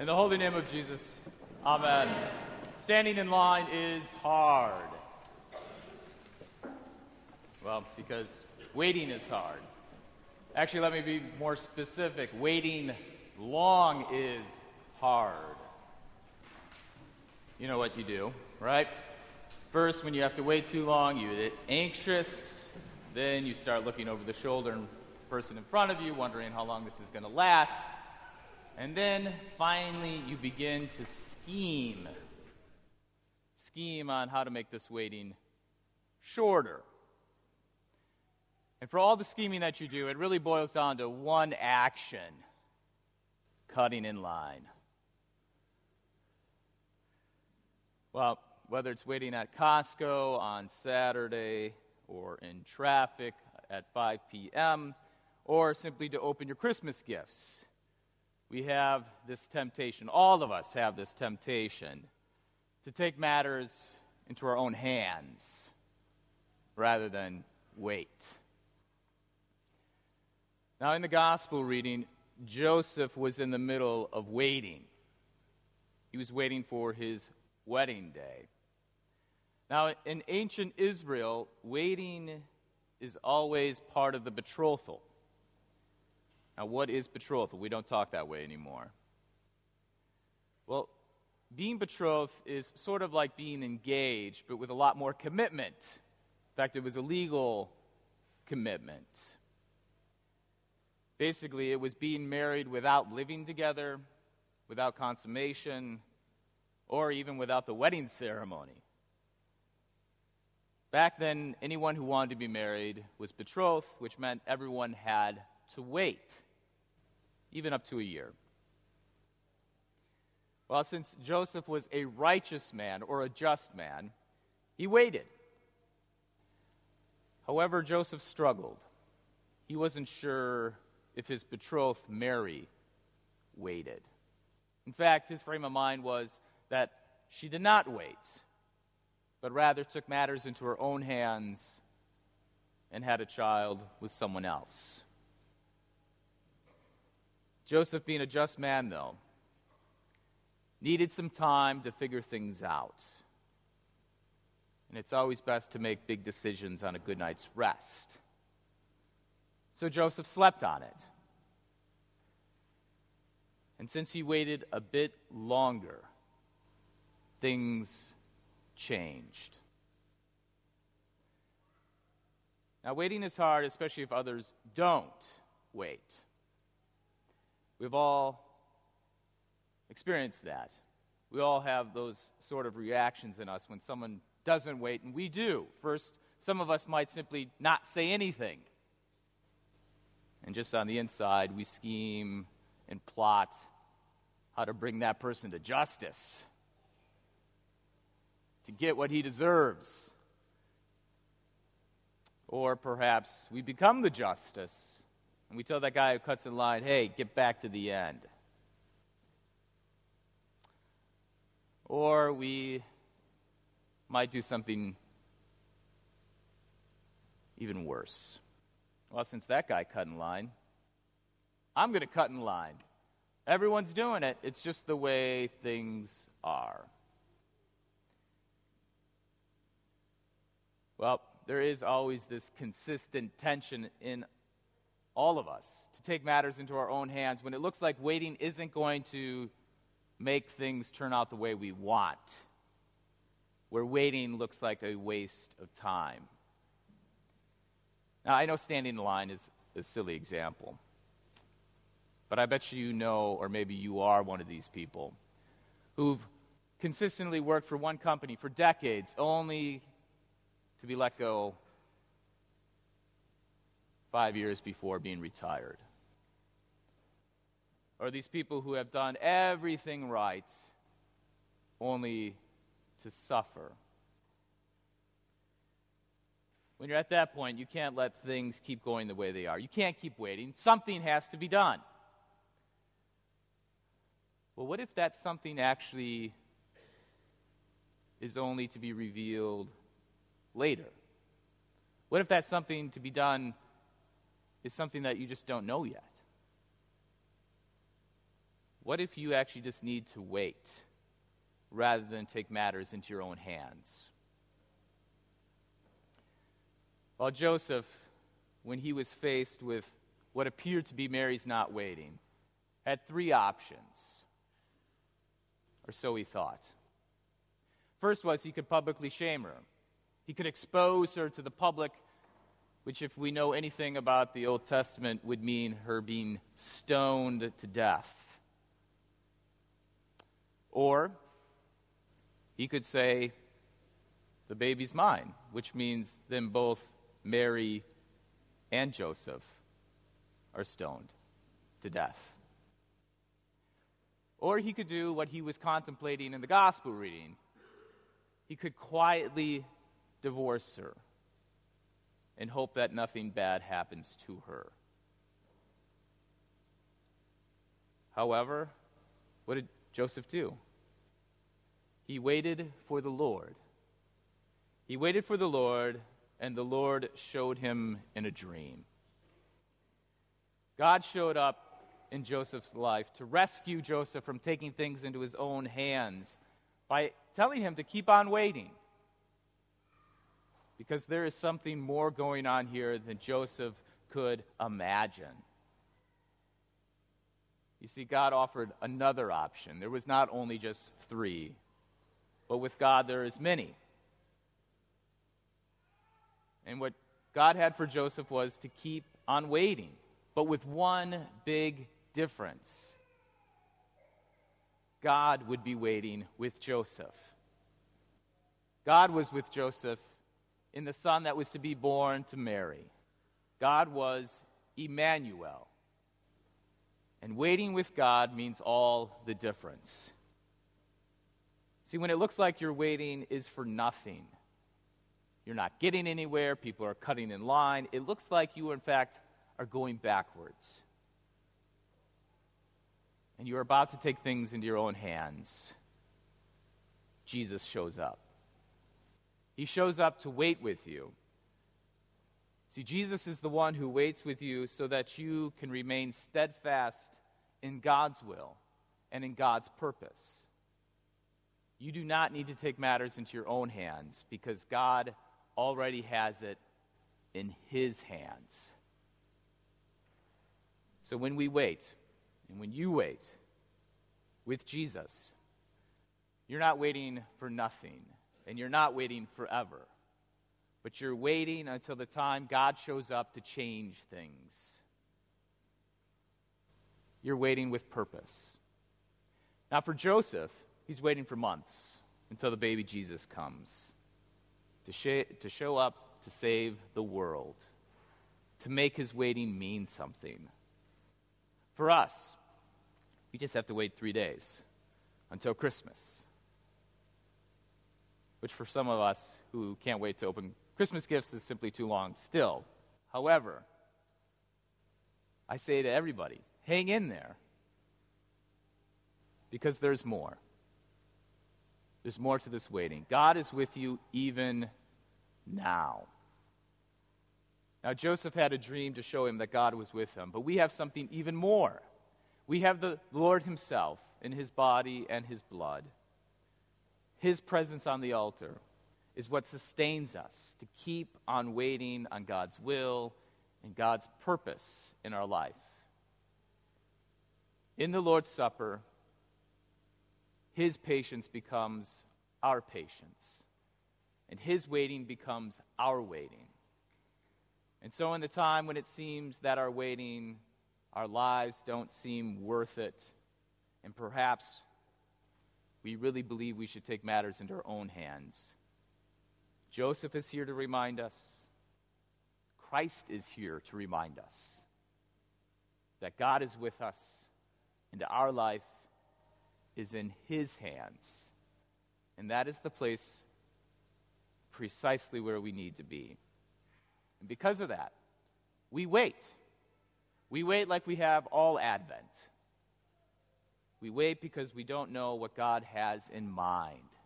In the holy name of Jesus, Amen. Standing in line is hard. Well, because waiting is hard. Actually, let me be more specific. Waiting long is hard. You know what you do, right? First, when you have to wait too long, you get anxious. Then you start looking over the shoulder and the person in front of you, wondering how long this is going to last. And then finally, you begin to scheme. Scheme on how to make this waiting shorter. And for all the scheming that you do, it really boils down to one action cutting in line. Well, whether it's waiting at Costco on Saturday or in traffic at 5 p.m., or simply to open your Christmas gifts we have this temptation, all of us have this temptation, to take matters into our own hands rather than wait. Now, in the gospel reading, Joseph was in the middle of waiting. He was waiting for his wedding day. Now, in ancient Israel, waiting is always part of the betrothal. Now, what is betrothal? We don't talk that way anymore. Well, being betrothed is sort of like being engaged, but with a lot more commitment. In fact, it was a legal commitment. Basically, it was being married without living together, without consummation, or even without the wedding ceremony. Back then, anyone who wanted to be married was betrothed, which meant everyone had to wait even up to a year. Well, since Joseph was a righteous man or a just man, he waited. However, Joseph struggled. He wasn't sure if his betrothed Mary waited. In fact, his frame of mind was that she did not wait, but rather took matters into her own hands and had a child with someone else. Joseph, being a just man, though, needed some time to figure things out. And it's always best to make big decisions on a good night's rest. So Joseph slept on it. And since he waited a bit longer, things changed. Now, waiting is hard, especially if others don't wait. We've all experienced that. We all have those sort of reactions in us when someone doesn't wait, and we do. First, some of us might simply not say anything. And just on the inside, we scheme and plot how to bring that person to justice, to get what he deserves. Or perhaps we become the justice and we tell that guy who cuts in line, hey, get back to the end. Or we might do something even worse. Well, since that guy cut in line, I'm going to cut in line. Everyone's doing it, it's just the way things are. Well, there is always this consistent tension in all of us, to take matters into our own hands when it looks like waiting isn't going to make things turn out the way we want, where waiting looks like a waste of time. Now, I know standing in line is a silly example, but I bet you know, or maybe you are one of these people who've consistently worked for one company for decades only to be let go five years before being retired. Or these people who have done everything right only to suffer. When you're at that point, you can't let things keep going the way they are. You can't keep waiting. Something has to be done. Well, what if that something actually is only to be revealed later? What if that's something to be done is something that you just don't know yet. what if you actually just need to wait rather than take matters into your own hands? Well, Joseph, when he was faced with what appeared to be Mary's not waiting, had three options, or so he thought. First was he could publicly shame her. He could expose her to the public, which, if we know anything about the Old Testament, would mean her being stoned to death. Or he could say, The baby's mine, which means then both Mary and Joseph are stoned to death. Or he could do what he was contemplating in the gospel reading. He could quietly divorce her and hope that nothing bad happens to her. However, what did Joseph do? He waited for the Lord. He waited for the Lord, and the Lord showed him in a dream. God showed up in Joseph's life to rescue Joseph from taking things into his own hands by telling him to keep on waiting. Because there is something more going on here than Joseph could imagine. You see, God offered another option. There was not only just three, but with God there is many. And what God had for Joseph was to keep on waiting but with one big difference God would be waiting with Joseph. God was with Joseph in the son that was to be born to Mary. God was Emmanuel. And waiting with God means all the difference. See, when it looks like your waiting is for nothing, you're not getting anywhere, people are cutting in line, it looks like you, in fact, are going backwards. And you are about to take things into your own hands. Jesus shows up. He shows up to wait with you. See, Jesus is the one who waits with you so that you can remain steadfast in God's will and in God's purpose. You do not need to take matters into your own hands because God already has it in His hands. So when we wait, and when you wait with Jesus, you're not waiting for nothing, and you're not waiting forever, but you're waiting until the time God shows up to change things. You're waiting with purpose. Now, for Joseph, he's waiting for months until the baby Jesus comes to, sh- to show up to save the world, to make his waiting mean something. For us, we just have to wait three days until Christmas. Which, for some of us who can't wait to open Christmas gifts, is simply too long still. However, I say to everybody hang in there because there's more. There's more to this waiting. God is with you even now. Now, Joseph had a dream to show him that God was with him, but we have something even more. We have the Lord Himself in His body and His blood. His presence on the altar is what sustains us to keep on waiting on God's will and God's purpose in our life. In the Lord's Supper, His patience becomes our patience, and His waiting becomes our waiting. And so, in the time when it seems that our waiting, our lives don't seem worth it, and perhaps we really believe we should take matters into our own hands, Joseph is here to remind us, Christ is here to remind us that God is with us and our life is in His hands. And that is the place precisely where we need to be. And because of that, we wait. We wait like we have all Advent. We wait because we don't know what God has in mind,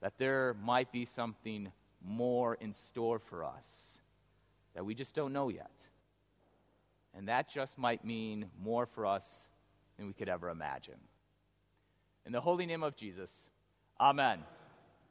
that there might be something more in store for us that we just don't know yet. And that just might mean more for us than we could ever imagine. In the holy name of Jesus, amen.